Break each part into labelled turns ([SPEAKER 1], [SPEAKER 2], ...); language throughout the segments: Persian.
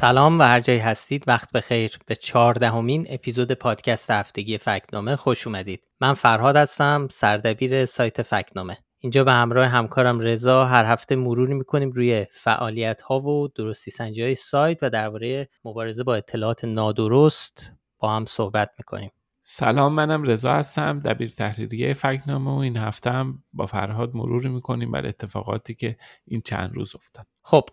[SPEAKER 1] سلام و هر جایی هستید وقت بخیر. به چهاردهمین اپیزود پادکست هفتگی فکنامه خوش اومدید. من فرهاد هستم سردبیر سایت فکنامه. اینجا به همراه همکارم رضا هر هفته مروری می‌کنیم روی فعالیت ها و درستی سنجی های سایت و درباره مبارزه با اطلاعات نادرست با هم صحبت می‌کنیم.
[SPEAKER 2] سلام منم رضا هستم دبیر تحریریه فکنامه و این هفته هم با فرهاد مروری می‌کنیم بر اتفاقاتی که این چند روز افتاد.
[SPEAKER 1] خب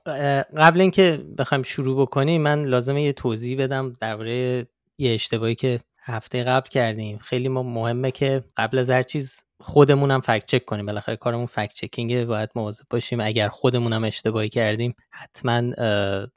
[SPEAKER 1] قبل اینکه بخوایم شروع بکنیم من لازمه یه توضیح بدم درباره یه اشتباهی که هفته قبل کردیم. خیلی مهمه که قبل از هر چیز خودمون هم فکت چک کنیم. بالاخره کارمون فکت چکینگه باید مواظب باشیم. اگر خودمون هم اشتباهی کردیم حتما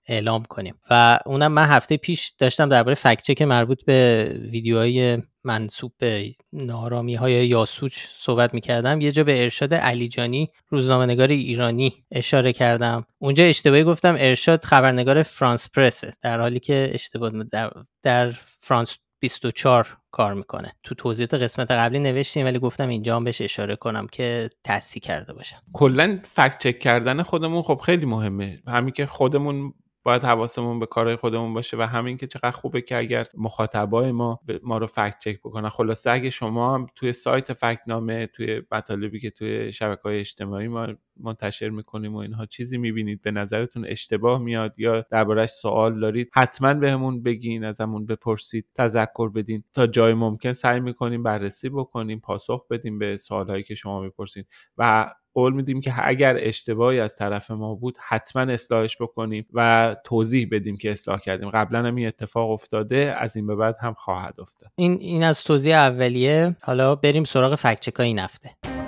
[SPEAKER 1] اعلام کنیم. و اونم من هفته پیش داشتم درباره فکت چک مربوط به ویدیوهای منصوب به نارامی های یاسوچ صحبت می‌کردم یه جا به ارشاد علیجانی روزنامه‌نگار ایرانی اشاره کردم. اونجا اشتباهی گفتم ارشاد خبرنگار فرانس پرسه در حالی که اشتباه در, در فرانس 24 کار می‌کنه. تو توضیحات قسمت قبلی نوشتیم ولی گفتم اینجا هم بهش اشاره کنم که تصحیح کرده باشم.
[SPEAKER 2] کلا فکت چک کردن خودمون خب خیلی مهمه. همین که خودمون باید حواسمون به کارهای خودمون باشه و همین که چقدر خوبه که اگر مخاطبای ما ما رو فکت چک بکنن. خلاصه اگه شما توی سایت فکت نامه توی مطالبی که توی شبکه های اجتماعی ما منتشر می‌کنیم و اینها چیزی می‌بینید به نظرتون اشتباه میاد یا دربارهش سوال دارید حتما بهمون بگین ازمون بپرسید تذکر بدین. تا جای ممکن سعی می‌کنیم بررسی بکنیم پاسخ بدیم به سوالهایی که شما می‌پرسید و قول میدیم که اگر اشتباهی از طرف ما بود حتما اصلاحش بکنیم و توضیح بدیم که اصلاح کردیم. قبلا هم این اتفاق افتاده از این به بعد هم خواهد افتاد.
[SPEAKER 1] این این از توضیح اولیه. حالا بریم سراغ فکچکای این هفته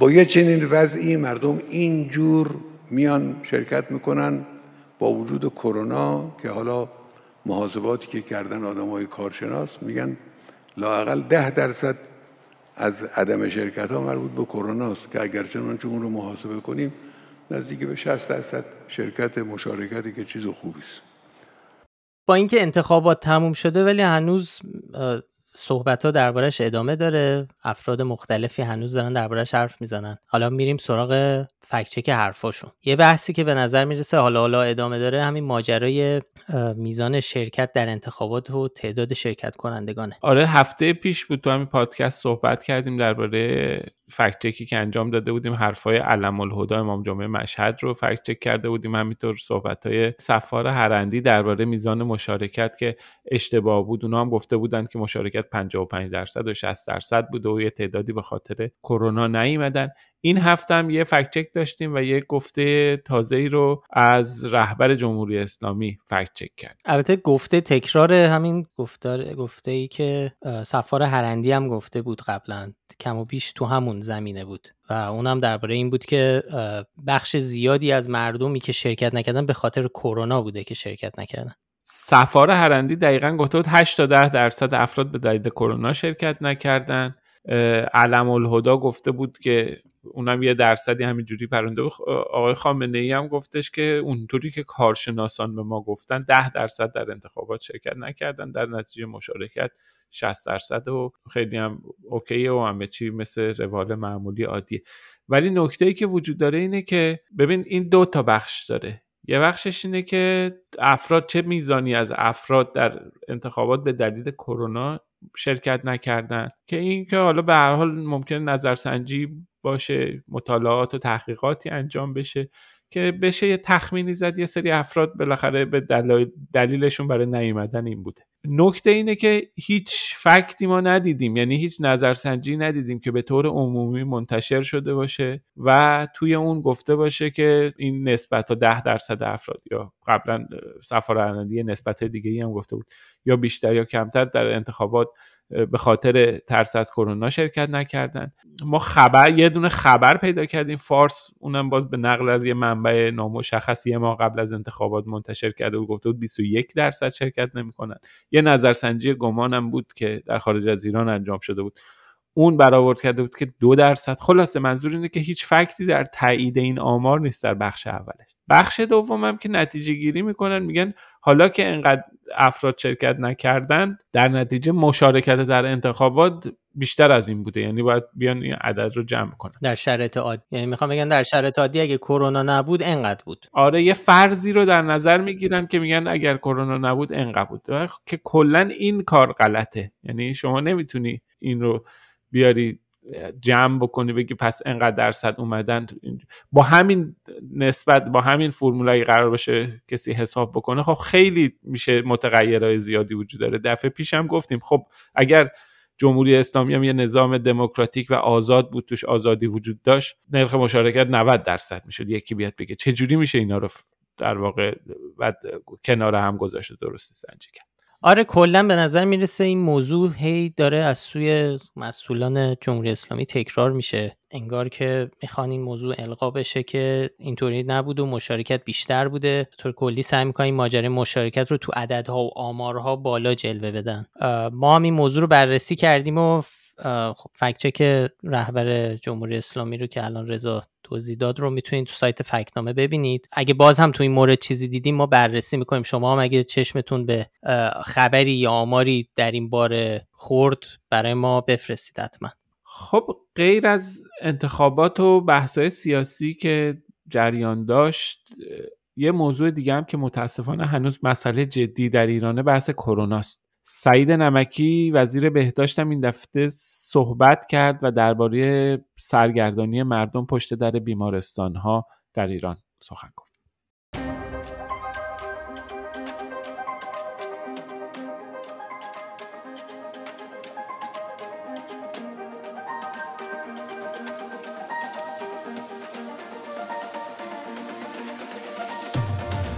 [SPEAKER 3] با یه چنین وضعی مردم اینجور میان شرکت می‌کنن با وجود کرونا که حالا محاسباتی که کردن آدم های کارشناس میگن لاقل ده درصد از عدم شرکت ها مربوط به کرونا است که اگر چنانچه اون رو محاسبه کنیم نزدیک به 60 درصد شرکت مشارکتی که چیز خوبی است.
[SPEAKER 1] با اینکه انتخابات تموم شده ولی هنوز صحبت ها دربارش ادامه داره. افراد مختلفی هنوز دارن دربارش حرف می‌زنن. حالا میریم سراغ فکچک حرفاشون. یه بحثی که به نظر می‌رسه حالا حالا ادامه داره همین ماجرای میزان شرکت در انتخابات و تعداد شرکت کنندگانه.
[SPEAKER 2] آره هفته پیش بود تو همین پادکست صحبت کردیم درباره فکت چکی که انجام داده بودیم. حرفای علم الهدا امام جمعه مشهد رو فکت چک کرده بودیم. همینطور صحبت های سفار هرندی درباره میزان مشارکت که اشتباه بود. اونا هم گفته بودند که مشارکت 55 درصد و 60 درصد بود و یه تعدادی به خاطر کرونا نیومدن. این هفته هم یه فکت چک داشتیم و یه گفته تازه ای رو از رهبر جمهوری اسلامی فکت چک کرد.
[SPEAKER 1] البته گفته تکرار همین گفتار گفته ای که سفار هرندی هم گفته بود قبلا. کم و بیش تو همون زمینه بود. و اونم درباره این بود که بخش زیادی از مردمی که شرکت نکردن به خاطر کرونا بوده که شرکت نکردن.
[SPEAKER 2] سفار هرندی دقیقا گفته بود 8 تا 10 درصد افراد به دلیل کرونا شرکت نکردن. علم الهدا گفته بود که اونم یه درصدی همینجوری پرونده آقای خامنه ای هم گفتش که اونطوری که کارشناسان به ما گفتن ده درصد در انتخابات شرکت نکردن در نتیجه مشارکت 60 درصد و خیلی هم اوکیه و همه چی مثل روال معمولی عادیه. ولی نکته ای که وجود داره اینه که ببین این دو تا بخش داره. یه بخشش اینه که افراد چه میزانی از افراد در انتخابات به دلیل کرونا شرکت نکردن که این که حالا به هر حال ممکن نظرسنجی باشه مطالعات و تحقیقاتی انجام بشه که بشه یه تخمینی زد یه سری افراد بالاخره به دلیلشون برای نیومدن این بوده. نکته اینه که هیچ فکتی ما ندیدیم یعنی هیچ نظرسنجی ندیدیم که به طور عمومی منتشر شده باشه و توی اون گفته باشه که این نسبت ها ده درصد افراد یا قبلا سفار نسبت دیگه ای هم گفته بود یا بیشتر یا کمتر در انتخابات به خاطر ترس از کرونا شرکت نکردن. ما خبر یه دونه خبر پیدا کردیم. فارس اونم باز به نقل از یه منبع نامشخص یه ما قبل از انتخابات منتشر کرده و گفته بود 21 درصد شرکت نمی‌کنن. یه نظرسنجی گمانم بود که در خارج از ایران انجام شده بود. اون برآورد کرده بود که دو درصد. خلاصه منظور اینه که هیچ فکتی در تایید این آمار نیست در بخش اولش. بخش دومم که نتیجه گیری می‌کنن میگن حالا که انقدر افراد شرکت نکردن در نتیجه مشارکت در انتخابات بیشتر از این بوده. یعنی باید بیان این عدد رو جمع کنن.
[SPEAKER 1] در شرایط عادی. یعنی می‌خوام بگن در شرایط عادی اگه کرونا نبود انقدر بود.
[SPEAKER 2] آره یه فرضی رو در نظر می‌گیرن که میگن اگر کرونا نبود انقدر بود. که کلا این کار غلطه. یعنی شما نمی‌تونی این رو بیاری جمع بکنی بگی پس انقدر درصد اومدن با همین نسبت با همین فرمولایی قرار باشه کسی حساب بکنه. خب خیلی میشه متغیرهای زیادی وجود داره. دفعه پیشم گفتیم خب اگر جمهوری اسلامی هم یه نظام دموکراتیک و آزاد بود توش آزادی وجود داشت نرخ مشارکت 90 درصد می‌شد. یکی بیاد بگه چه جوری میشه اینا رو در واقع بعد کنار هم گذاشته درستی سنجی کرد.
[SPEAKER 1] آره کلا به نظر می‌رسه این موضوع هی داره از سوی مسئولان جمهوری اسلامی تکرار میشه. انگار که می‌خوان این موضوع القا بشه که اینطوری نبود و مشارکت بیشتر بوده. طور کلی سعی می‌کنن این ماجرای مشارکت رو تو عددها و آمارها بالا جلوه بدن. ما هم این موضوع رو بررسی کردیم و خب فکچک رهبر جمهوری اسلامی رو که الان رضا توضیح داد رو می‌تونید تو سایت فکنامه ببینید. اگه باز هم تو این مورد چیزی دیدیم ما بررسی می‌کنیم. شما هم اگه چشمتون به خبری یا آماری در این باره خورد برای ما بفرستید حتما.
[SPEAKER 2] خب غیر از انتخابات و بحث‌های سیاسی که جریان داشت یه موضوع دیگه هم که متاسفانه هنوز مسئله جدی در ایرانه بحث کروناست سعید نمکی وزیر بهداشتم این دفعه صحبت کرد و درباره سرگردانی مردم پشت در بیمارستان ها در ایران سخن گفت.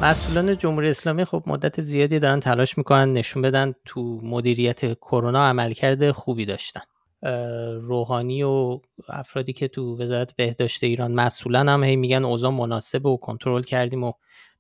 [SPEAKER 1] مسئولان جمهوری اسلامی خب مدت زیادی دارن تلاش می‌کنن نشون بدن تو مدیریت کرونا عملکرد خوبی داشتن. روحانی و افرادی که تو وزارت بهداشت ایران مسئولن هم هی میگن اوضاع مناسب و کنترل کردیم و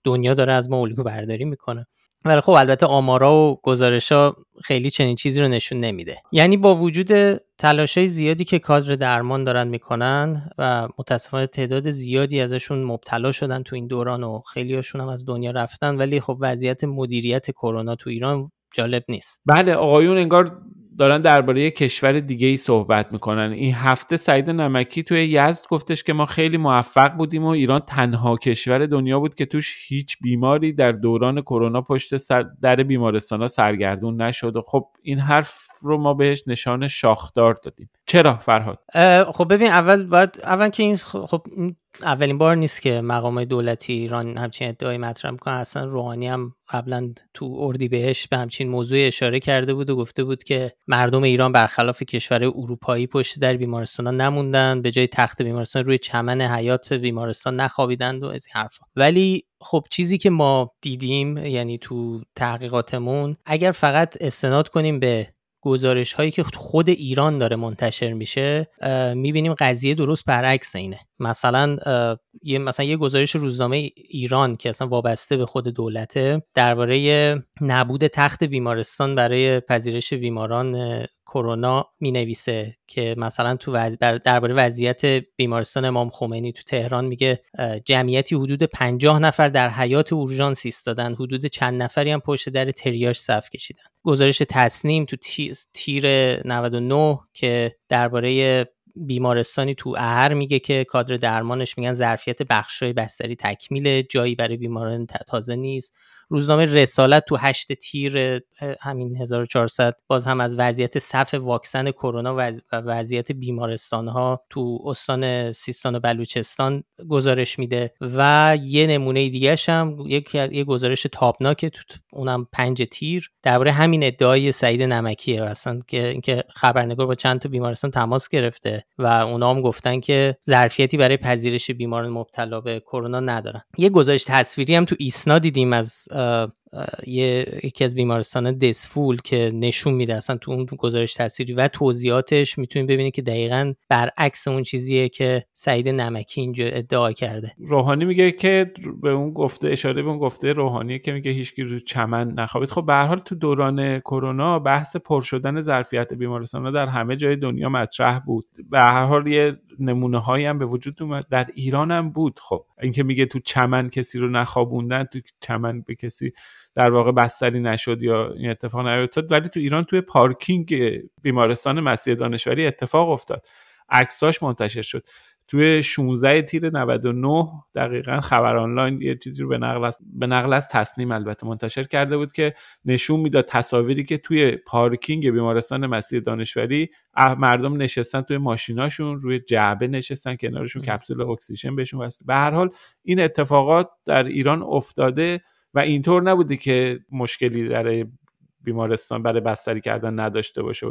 [SPEAKER 1] دنیا داره از ما الگو برداری می‌کنه. ولی خب البته آمارا و گزارشا خیلی چنین چیزی رو نشون نمیده. یعنی با وجود تلاشای زیادی که کادر درمان دارن می‌کنن و متاسفانه تعداد زیادی ازشون مبتلا شدن تو این دوران و خیلیاشون هم از دنیا رفتن ولی خب وضعیت مدیریت کرونا تو ایران جالب نیست.
[SPEAKER 2] بله آقایون انگار دارن درباره کشور دیگه ای صحبت می‌کنن. این هفته سعید نمکی توی یزد گفتش که ما خیلی موفق بودیم و ایران تنها کشور دنیا بود که توش هیچ بیماری در دوران کرونا پشت سر در بیمارستان ها سرگردون نشد. و خب این حرف رو ما بهش نشان شاخدار دادیم. چرا فرهاد؟
[SPEAKER 1] خب ببین اول باید اول که این خب اولین بار نیست که مقام دولتی ایران همچین ادعای مطرح می‌کنه اصلا روحانی هم قبلا تو اردی بهش به همچین موضوع اشاره کرده بود و گفته بود که مردم ایران برخلاف کشور اروپایی پشت در بیمارستان نموندن به جای تخت بیمارستان روی چمن حیات بیمارستان نخوابیدند و از این حرفا. ولی خب چیزی که ما دیدیم یعنی تو تحقیقاتمون اگر فقط استناد کنیم به گزارش هایی که خود ایران داره منتشر میشه می‌بینیم قضیه درست برعکس اینه. مثلا یه مثلا یه گزارش روزنامه ایران که اصلا وابسته به خود دولته درباره نبود تخت بیمارستان برای پذیرش بیماران کرونا می نویسه که مثلا تو وز... درباره وضعیت بیمارستان امام خمینی تو تهران میگه جمعیتی حدود 50 نفر در حیات اورژانس ایستادن. حدود چند نفری هم پشت در تریاش صف کشیدن. گزارش تصنیم تو تیر 99 که درباره بیمارستانی تو اهر میگه که کادر درمانش میگن ظرفیت بخشای بستری تکمیل جایی برای بیماران تازه نیست. روزنامه رسالت تو هشت تیر همین 1400 باز هم از وضعیت صف واکسن کرونا و وضعیت بیمارستان ها تو استان سیستان و بلوچستان گزارش میده. و یه نمونه دیگه هم یک یه گزارش تابناک تو اونم پنج تیر. درباره همین ادعای سعید نمکیه اصلا که اینکه خبرنگار با چند تا بیمارستان تماس گرفته. و اونا هم گفتن که ظرفیتی برای پذیرش بیماران مبتلا به کرونا ندارن. یه گزارش تصویری هم تو ایسنا دیدیم از یه یکی از بیمارستان دسفول که نشون میده اصلا تو اون گزارش تصویری و توضیحاتش می‌تونید ببینید که دقیقا برعکس اون چیزیه که سعید نمکی اینجا ادعا کرده.
[SPEAKER 2] روحانی میگه که به اون گفته اشاره به اون گفته روحانی که میگه هیچکی رو چمن نخوابید. خب به حال تو دوران کرونا بحث پر شدن ظرفیت بیمارستان در همه جای دنیا مطرح بود. به هر حال یه نمونه هایی هم به وجود اومد. در ایران هم بود. خب اینکه میگه تو چمن کسی رو نخوابوندن تو چمن به کسی در واقع بستری نشد یا این اتفاق نیفتاد. ولی تو ایران توی پارکینگ بیمارستان مسیح دانشوری اتفاق افتاد. عکساش منتشر شد. توی 16 تیر 99 دقیقا خبر آنلاین یه چیزی رو به نقل از به نقل از تصنیم البته منتشر کرده بود که نشون می‌داد تصاویری که توی پارکینگ بیمارستان مسیح دانشوری مردم نشستن توی ماشیناشون روی جعبه نشستن کنارشون کپسول اکسیژن بهشون وصل به هر حال این اتفاقات در ایران افتاده و اینطور نبوده که مشکلی در بیمارستان برای بستری کردن نداشته باشه.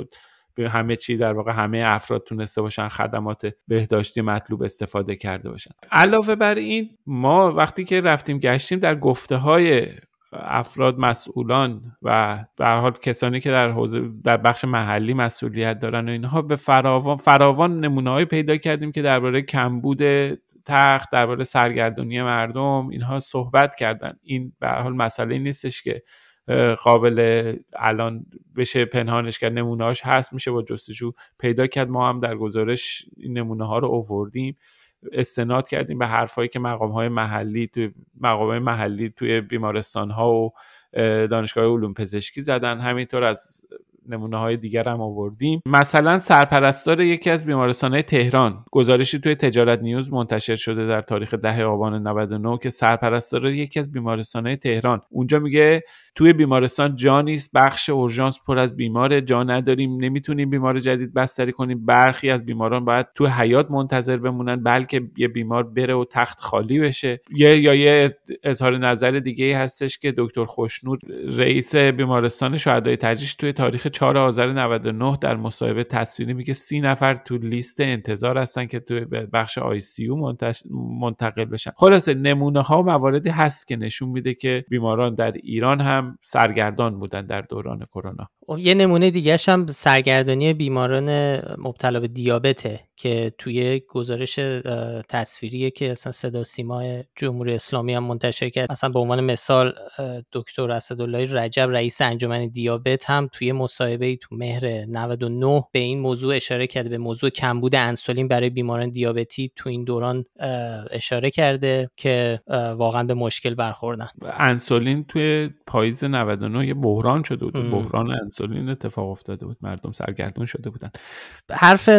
[SPEAKER 2] به همه چی در واقع همه افراد تونسته باشن خدمات بهداشتی مطلوب استفاده کرده باشن. علاوه بر این ما وقتی که رفتیم گشتیم در گفته های افراد مسئولان و به حال کسانی که در حوزه در بخش محلی مسئولیت دارن و اینها به فراوان فراوان نمونه پیدا کردیم که درباره کمبود تخت درباره سرگردونی مردم اینها صحبت کردن. این به حال مسئله نیستش که قابل الان بشه پنهانش کرد نمونهاش هست میشه با جستجو پیدا کرد. ما هم در گزارش این نمونه ها رو اووردیم استناد کردیم به حرفهایی که مقام های محلی توی مقام محلی توی بیمارستان ها و دانشگاه علوم پزشکی زدن. همینطور از نمونه های دیگر هم آوردیم. مثلا سرپرستار یکی از بیمارستان های تهران. گزارشی توی تجارت نیوز منتشر شده در تاریخ ده آبان 99 که سرپرستار یکی از بیمارستان های تهران. اونجا میگه توی بیمارستان جا نیست بخش اورژانس پر از بیمار جا نداریم نمی‌تونیم بیمار جدید بستری کنیم. برخی از بیماران باید توی حیات منتظر بمونن بلکه یه بیمار بره و تخت خالی بشه. یه یا یه اظهار نظر دیگه هستش که دکتر خوشنور رئیس بیمارستان شهدای تجریش توی تاریخ 4 آذر 99 در مصاحبه تصویری میگه سی نفر تو لیست انتظار هستن که تو بخش آی سی منتقل بشن. خلاصه نمونه ها و مواردی هست که نشون میده که بیماران در ایران هم سرگردان بودن در دوران کرونا.
[SPEAKER 1] خب، یه نمونه دیگه هم سرگردانی بیماران مبتلا به دیابته. که توی گزارش تصویریه که اصلا صدا سیما جمهوری اسلامی هم منتشر کرد. اصلا به عنوان مثال دکتر اسدالله رجب رئیس انجمن دیابت هم توی مصاحبه تو مهر 99 به این موضوع اشاره کرده. به موضوع کمبود انسولین برای بیماران دیابتی تو این دوران اشاره کرده که واقعا به مشکل برخوردن.
[SPEAKER 2] انسولین توی پاییز 99 یه بحران شده بود. بحران انسولین اتفاق افتاده بود. مردم سرگردون شده بودن.
[SPEAKER 1] حرف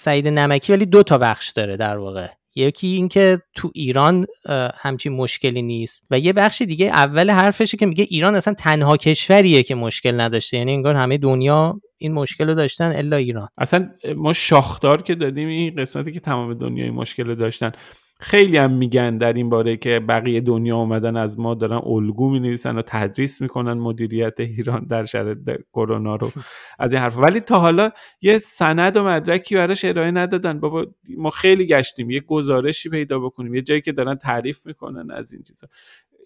[SPEAKER 1] سعید نمکی ولی دو تا بخش داره در واقع. یکی اینکه تو ایران همچین مشکلی نیست. و یه بخش دیگه اول حرفشه که میگه ایران اصلا تنها کشوریه که مشکل نداشته. یعنی انگار همه دنیا این مشکل رو داشتن الا ایران.
[SPEAKER 2] اصلا ما شاخدار که دادیم این قسمتی که تمام دنیا این مشکل رو داشتن. خیلی هم میگن در این باره که بقیه دنیا اومدن از ما دارن الگو می نویسن و تدریس می‌کنن مدیریت ایران در شرایط کرونا رو. از این حرف. ولی تا حالا یه سند و مدرکی براش ارائه ندادن. بابا ما خیلی گشتیم. یه گزارشی پیدا بکنیم. یه جایی که دارن تعریف می‌کنن از این چیزا.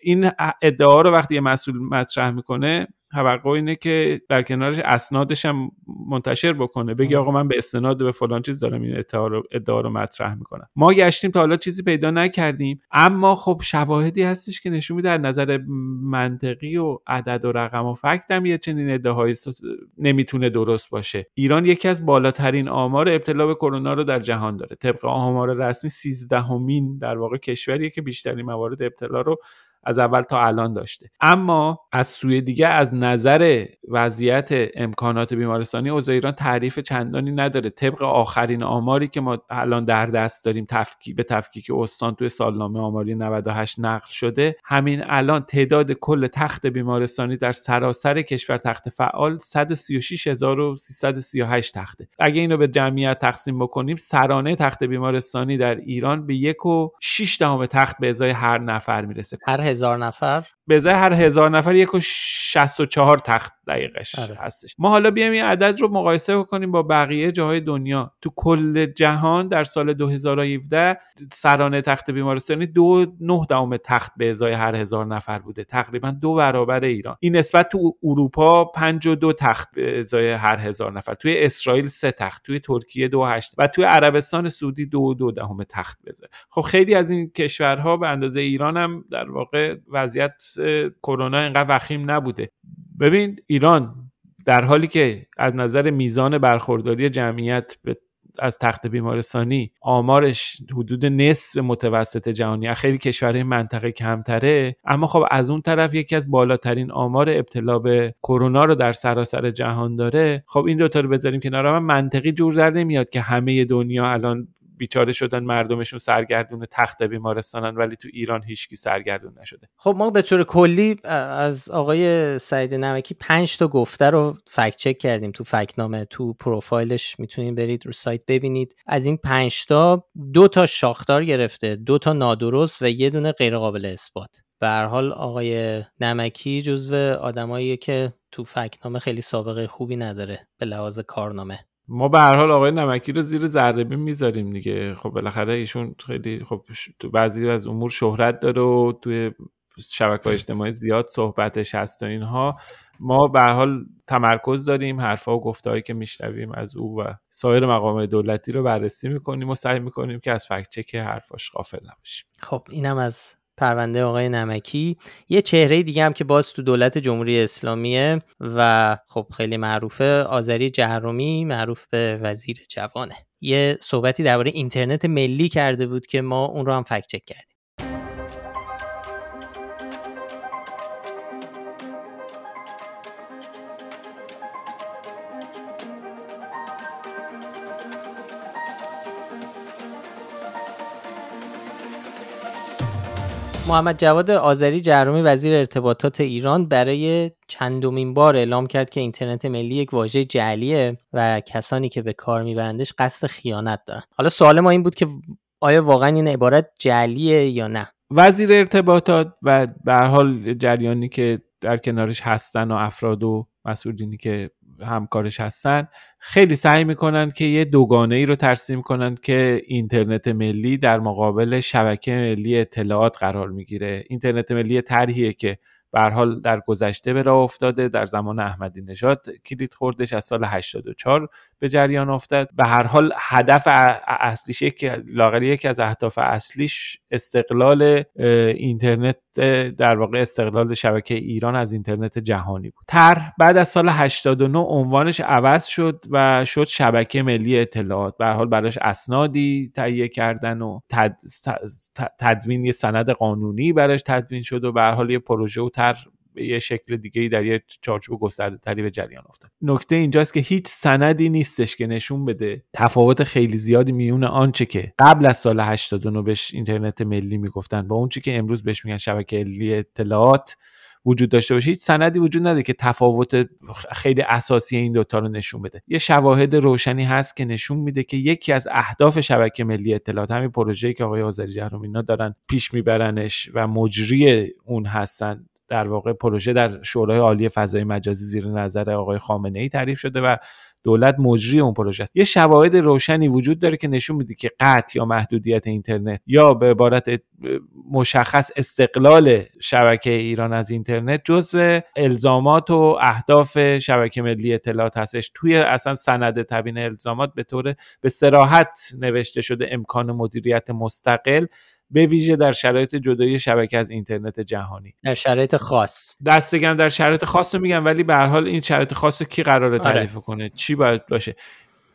[SPEAKER 2] این ادعا رو وقتی یه مسئول مطرح می‌کنه توقع اینه که در کنارش اسنادش هم منتشر بکنه بگی آقا من به استناد به فلان چیز دارم این ادعا رو, ادعا رو مطرح می‌کنم. ما گشتیم تا حالا چیزی پیدا نکردیم اما خب شواهدی هستش که نشون میده نظر منطقی و عدد و رقم و فکت هم یه چنین ادعاهایی نمی‌تونه درست باشه. ایران یکی از بالاترین آمار ابتلا به کرونا رو در جهان داره. طبق آمار رسمی 13 همین در واقع کشوریه که بیشترین موارد ابتلا رو از اول تا الان داشته. اما از سوی دیگه از نظر وضعیت امکانات بیمارستانی اوضاع ایران تعریف چندانی نداره. طبق آخرین آماری که ما الان در دست داریم تفکیک به تفکیک استان توی سالنامه آماری 98 نقل شده همین الان تعداد کل تخت بیمارستانی در سراسر کشور تخت فعال 136338 تخته. اگه اینو به جمعیت تقسیم بکنیم سرانه تخت بیمارستانی در ایران به یک و 6 دهم تخت به ازای هر نفر می‌رسه.
[SPEAKER 1] هر هزار نفر.
[SPEAKER 2] به ازای هر هزار نفر یک و شست و چهار تخت دقیقش آره. هستش. ما حالا بیایم این عدد رو مقایسه بکنیم با بقیه جاهای دنیا. تو کل جهان در سال 2017 سرانه تخت بیمارستانی دو نه دهم تخت به ازای هر هزار نفر بوده. تقریبا دو برابر ایران. این نسبت تو اروپا پنج و دو تخت به ازای هر هزار نفر. توی اسرائیل سه تخت توی ترکیه دو هشت و توی عربستان سعودی دو دو دهم تخت بزه خب خیلی از این کشورها به اندازه ایران هم در واقع وضعیت کرونا اینقدر وخیم نبوده. ببین ایران در حالی که از نظر میزان برخورداری جمعیت به از تخت بیمارستانی آمارش حدود نصف متوسط جهانی خیلی کشورهای منطقه کمتره اما خب از اون طرف یکی از بالاترین آمار ابتلا به کرونا رو در سراسر جهان داره. خب این دوتا رو بذاریم کنار هم منطقی جور در نمیاد که همه دنیا الان بیچاره شدن مردمشون سرگردون تخت بیمارستانن ولی تو ایران هیچکی سرگردون نشده.
[SPEAKER 1] خب ما به طور کلی از آقای سعید نمکی پنج تا گفته رو فکت چک کردیم تو فکتنامه تو پروفایلش می‌تونید برید رو سایت ببینید. از این پنج تا دو تا شاخدار گرفته دو تا نادرست و یه دونه غیر قابل اثبات. به حال آقای نمکی جزو آدمایی که تو فکتنامه خیلی سابقه خوبی نداره به لحاظ کارنامه.
[SPEAKER 2] ما به هر حال آقای نمکی رو زیر ذره می‌ذاریم دیگه. خب بالاخره ایشون خیلی خب تو بعضی از امور شهرت داره و توی شبکه اجتماعی زیاد صحبتش هست و اینها. ما به حال تمرکز داریم حرفا و گفتهایی که میشنویم از او و سایر مقام دولتی رو بررسی می‌کنیم و سعی می‌کنیم که از فکت چک حرفاش غافل نباشیم.
[SPEAKER 1] خب اینم از پرونده آقای نمکی. یه چهره دیگه هم که باز تو دولت جمهوری اسلامیه و خب خیلی معروفه آذری جهرومی معروف به وزیر جوانه. یه صحبتی درباره اینترنت ملی کرده بود که ما اون رو هم فکت چک کردیم. محمد جواد آذری جهرومی وزیر ارتباطات ایران برای چندمین بار اعلام کرد که اینترنت ملی یک واژه جعلیه و کسانی که به کار میبرندش قصد خیانت دارن. حالا سوال ما این بود که آیا واقعا این عبارت جعلیه یا نه؟
[SPEAKER 2] وزیر ارتباطات و به حال جریانی که در کنارش هستن و افراد و مسئولینی که همکارش هستن خیلی سعی می‌کنن که یه دوگانه ای رو ترسیم کنن که اینترنت ملی در مقابل شبکه ملی اطلاعات قرار می‌گیره. اینترنت ملی طرحیه که به حال در گذشته به راه افتاده در زمان احمدی نژاد کلید خوردش از سال 84 به جریان افتاد به هر حال هدف اصلیش یک لاغر یکی از اهداف اصلیش استقلال اینترنت در واقع استقلال شبکه ایران از اینترنت جهانی بود. تر بعد از سال 89 عنوانش عوض شد و شد شبکه ملی اطلاعات. به حال براش اسنادی تهیه کردن و تدوین یه سند قانونی براش تدوین شد و به حال یه پروژه و تر به یه شکل دیگه ای در یه چارچوب گسترده تری به جریان افتاد. نکته اینجاست که هیچ سندی نیستش که نشون بده تفاوت خیلی زیادی میون آنچه که قبل از سال 89 بهش اینترنت ملی می‌گفتن با اونچه که امروز بهش میگن شبکه ملی اطلاعات وجود داشته باشه هیچ سندی وجود نداره که تفاوت خیلی اساسی این دوتا رو نشون بده. یه شواهد روشنی هست که نشون میده که یکی از اهداف شبکه ملی اطلاعات همین پروژه‌ای که آقای آذری جهرومی دارن پیش میبرنش و مجری اون هستن در واقع پروژه در شورای عالی فضای مجازی زیر نظر آقای خامنه ای تعریف شده و دولت مجری اون پروژه است. یه شواهد روشنی وجود داره که نشون میده که قطع یا محدودیت اینترنت یا به عبارت مشخص استقلال شبکه ایران از اینترنت جزء الزامات و اهداف شبکه ملی اطلاعات هستش. توی اصلا سند تبیین الزامات به طور به سراحت نوشته شده امکان مدیریت مستقل به ویژه در شرایط جدایی شبکه از اینترنت جهانی.
[SPEAKER 1] در شرایط خاص.
[SPEAKER 2] دستگم در شرایط خاص رو میگم ولی به هر حال این شرایط خاص رو کی قراره آره. تعریف کنه؟ چی باید باشه؟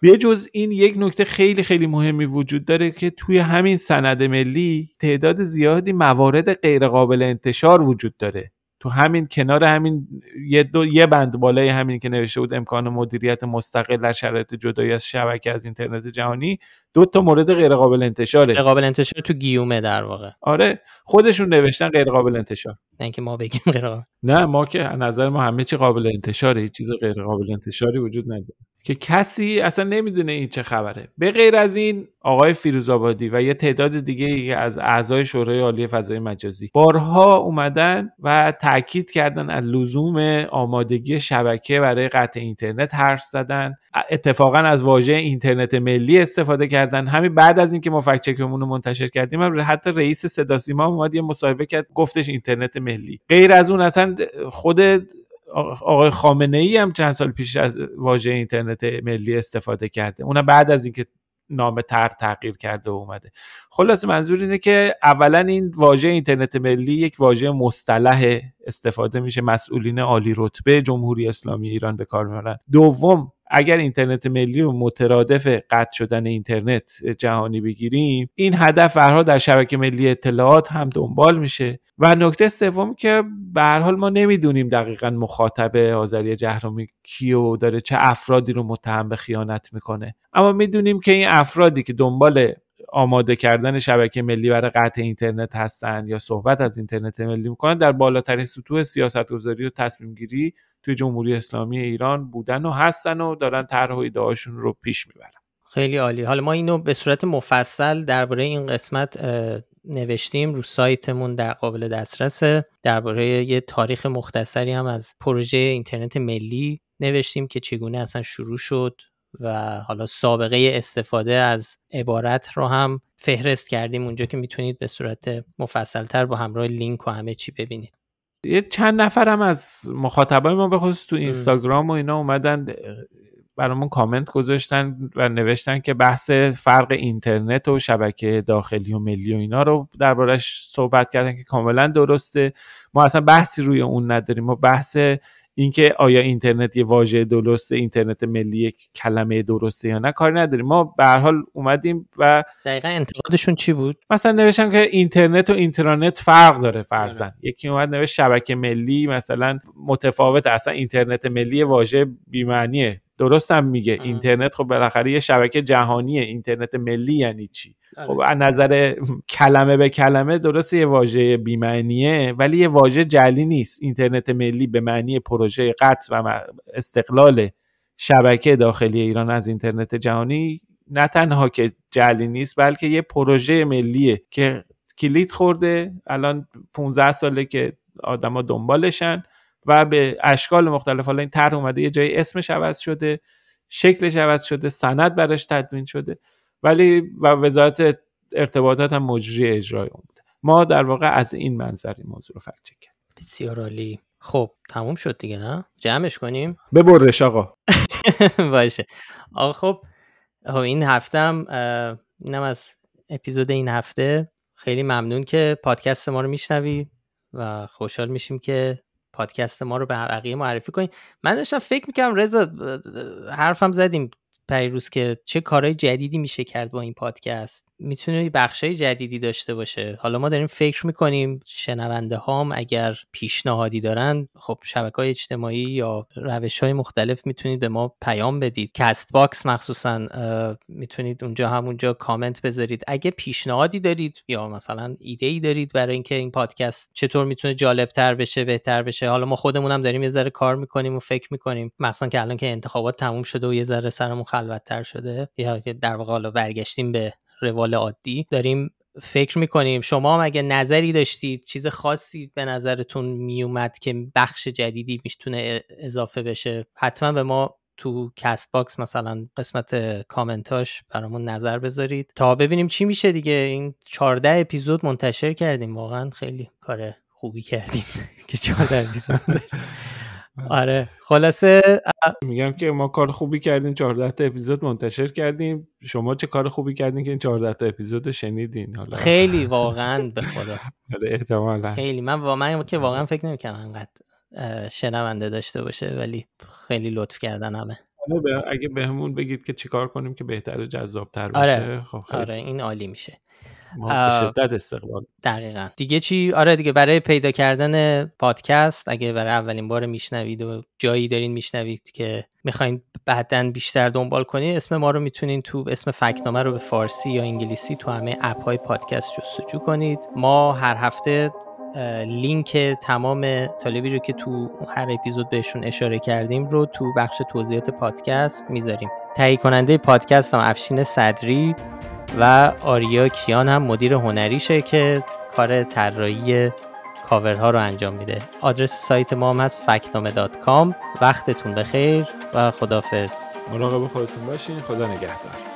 [SPEAKER 2] به جز این یک نکته خیلی خیلی مهمی وجود داره که توی همین سند ملی تعداد زیادی موارد غیرقابل انتشار وجود داره. تو همین کنار همین یه, دو، یه بند بالای همین که نوشته بود امکان مدیریت مستقل در شرایط جدایی از شبکه از اینترنت جهانی دو تا مورد غیر قابل انتشاره.
[SPEAKER 1] غیر قابل انتشار تو گیومه در واقع.
[SPEAKER 2] آره خودشون نوشتن غیر قابل انتشار.
[SPEAKER 1] نه اینکه ما بگیم غیر
[SPEAKER 2] نه ما که نظر ما همه چی قابل انتشاره هیچ چیز غیر قابل انتشاری وجود نداره. که کسی اصلا نمی‌دونه این چه خبره. به غیر از این آقای فیروزآبادی و یه تعداد دیگه که از اعضای شورای عالی فضای مجازی بارها اومدن و تاکید کردن از لزوم آمادگی شبکه برای قطع اینترنت حرف زدن اتفاقا از واژه اینترنت ملی استفاده کردن. همین بعد از اینکه ما فکت رو منتشر کردیم هم حتی رئیس صدا سیما اومد یه مصاحبه کرد گفتش اینترنت ملی. غیر از اون اصلا خود آقای خامنه ای هم چند سال پیش از واژه اینترنت ملی استفاده کرده. اونم بعد از اینکه نام تر تغییر کرده و اومده. خلاص منظور اینه که اولا این واژه اینترنت ملی یک واژه مصطلح استفاده میشه. مسئولین عالی رتبه جمهوری اسلامی ایران به کار می‌برن. دوم اگر اینترنت ملی و مترادف قطع شدن اینترنت جهانی بگیریم این هدف برها در شبکه ملی اطلاعات هم دنبال میشه. و نکته سوم که به حال ما نمی‌دونیم دقیقا مخاطب آذری جهرومی کیو داره چه افرادی رو متهم به خیانت می‌کنه. اما می‌دونیم که این افرادی که دنبال آماده کردن شبکه ملی برای قطع اینترنت هستن یا صحبت از اینترنت ملی می‌کنن در بالاترین سطوح سیاستگذاری و تصمیم گیری توی جمهوری اسلامی ایران بودن و هستن و دارن طرح و ایده‌هاشون رو پیش می‌برن.
[SPEAKER 1] خیلی عالی. حالا ما اینو به صورت مفصل درباره این قسمت نوشتیم رو سایتمون در قابل دسترسه. درباره یه تاریخ مختصری هم از پروژه اینترنت ملی نوشتیم که چگونه اصلا شروع شد. و حالا سابقه استفاده از عبارت رو هم فهرست کردیم اونجا که می‌تونید به صورت مفصلتر با همراه لینک و همه چی ببینید.
[SPEAKER 2] یه چند نفرم از مخاطبای ما به خصوص تو اینستاگرام و اینا اومدن برامون کامنت گذاشتن و نوشتن که بحث فرق اینترنت و شبکه داخلی و ملی و اینا رو دربارش صحبت کردن که کاملا درسته. ما اصلا بحثی روی اون نداریم. ما بحث اینکه آیا اینترنت یه واژه درسته اینترنت ملی یک کلمه درسته یا نه کاری نداریم. ما به هر حال اومدیم و
[SPEAKER 1] دقیقا انتقادشون چی بود؟
[SPEAKER 2] مثلا نوشتن که اینترنت و اینترنت فرق داره فرزن آره. یکی اومد نوشت شبکه ملی مثلا متفاوت اصلا اینترنت ملی واژه بی‌معنیه. درستم میگه. اینترنت خب بالاخره یه شبکه جهانیه. اینترنت ملی یعنی چی؟ آره. خب از نظر کلمه به کلمه درست یه واژه بیمعنیه ولی یه واژه جلی نیست. اینترنت ملی به معنی پروژه قطع و استقلال شبکه داخلی ایران از اینترنت جهانی نه تنها که جلی نیست بلکه یه پروژه ملیه که کلید خورده. الان 15 ساله که آدما دنبالشن. و به اشکال مختلف. حالا این طرح اومده یه جایی اسمش عوض شده شکلش عوض شده سند براش تدوین شده ولی و وزارت ارتباطات هم مجری اجرای اون بوده. ما در واقع از این منظر این موضوع رو فرق کرد
[SPEAKER 1] بسیار عالی. خب تموم شد دیگه نه؟ جمعش کنیم؟
[SPEAKER 2] ببرش آقا.
[SPEAKER 1] باشه. آقا خب خب این هفته هم اینم از اپیزود این هفته. خیلی ممنون که پادکست ما رو میشنوی و خوشحال میشیم که پادکست ما رو به بقیه معرفی کنید من داشتم فکر می‌کنم رضا حرفم زدیم پریروز که چه کارهای جدیدی میشه کرد با این پادکست. می‌تونه بخشای جدیدی داشته باشه. حالا ما داریم فکر می‌کنیم شنونده هام اگر پیشنهادی دارن خب شبکه های اجتماعی یا روش های مختلف می‌تونید به ما پیام بدید. Castbox مخصوصا می‌تونید اونجا همونجا کامنت بذارید. اگه پیشنهادی دارید یا مثلا ایده ای دارید برای اینکه این پادکست چطور می‌تونه جالب تر بشه بهتر بشه حالا ما خودمون هم داریم یه ذره کار می‌کنیم و فکر می‌کنیم. مخصوصا که الان که انتخابات تموم شده و یه ذره سرمون خلوتتر شده یا در واقع حالا برگشتیم به روال عادی داریم فکر می‌کنیم. شما هم اگه نظری داشتید چیز خاصی به نظرتون میومد که بخش جدیدی می‌تونه اضافه بشه؟ حتما به ما تو Castbox مثلا قسمت کامنتاش برامون نظر بذارید. تا ببینیم چی میشه دیگه. این 14 اپیزود منتشر کردیم. واقعا خیلی کار خوبی کردیم که 14 اپیزود آره. خلاصه
[SPEAKER 2] میگم که ما کار خوبی کردیم 14 تا اپیزود منتشر کردیم. شما چه کار خوبی کردین که این 14 تا اپیزود شنیدین؟ حالا.
[SPEAKER 1] خیلی واقعا به خدا.
[SPEAKER 2] آره احتمالاً.
[SPEAKER 1] خیلی. من واقعا که واقعا فکر نمی‌کنم انقدر شنونده داشته باشه ولی خیلی لطف کردن همه.
[SPEAKER 2] اگه بهمون بگید که چیکار کنیم که بهتر و جذابتر.
[SPEAKER 1] بشه آره. خب خیلی. آره این عالی میشه.
[SPEAKER 2] شدت استقبال
[SPEAKER 1] دقیقا. دیگه چی؟ آره دیگه برای پیدا کردن پادکست اگه برای اولین بار میشنوید و جایی دارین میشنوید که می‌خواین بعدا بیشتر دنبال کنید اسم ما رو می‌تونین تو اسم فکنامه رو به فارسی یا انگلیسی تو همه اپ های پادکست جستجو کنید. ما هر هفته لینک تمام طالبی رو که تو هر اپیزود بهشون اشاره کردیم رو تو بخش توضیحات پادکست می‌ذاریم. تهیه کننده پادکست هم افشین صدری. و آریا کیان هم مدیر هنریشه که کار طراحی کاورها رو انجام میده. آدرس سایت ما هم هست فکنامه وقتتون بخیر و خدافز
[SPEAKER 2] مراقب خودتون باشین. خدا نگهدار.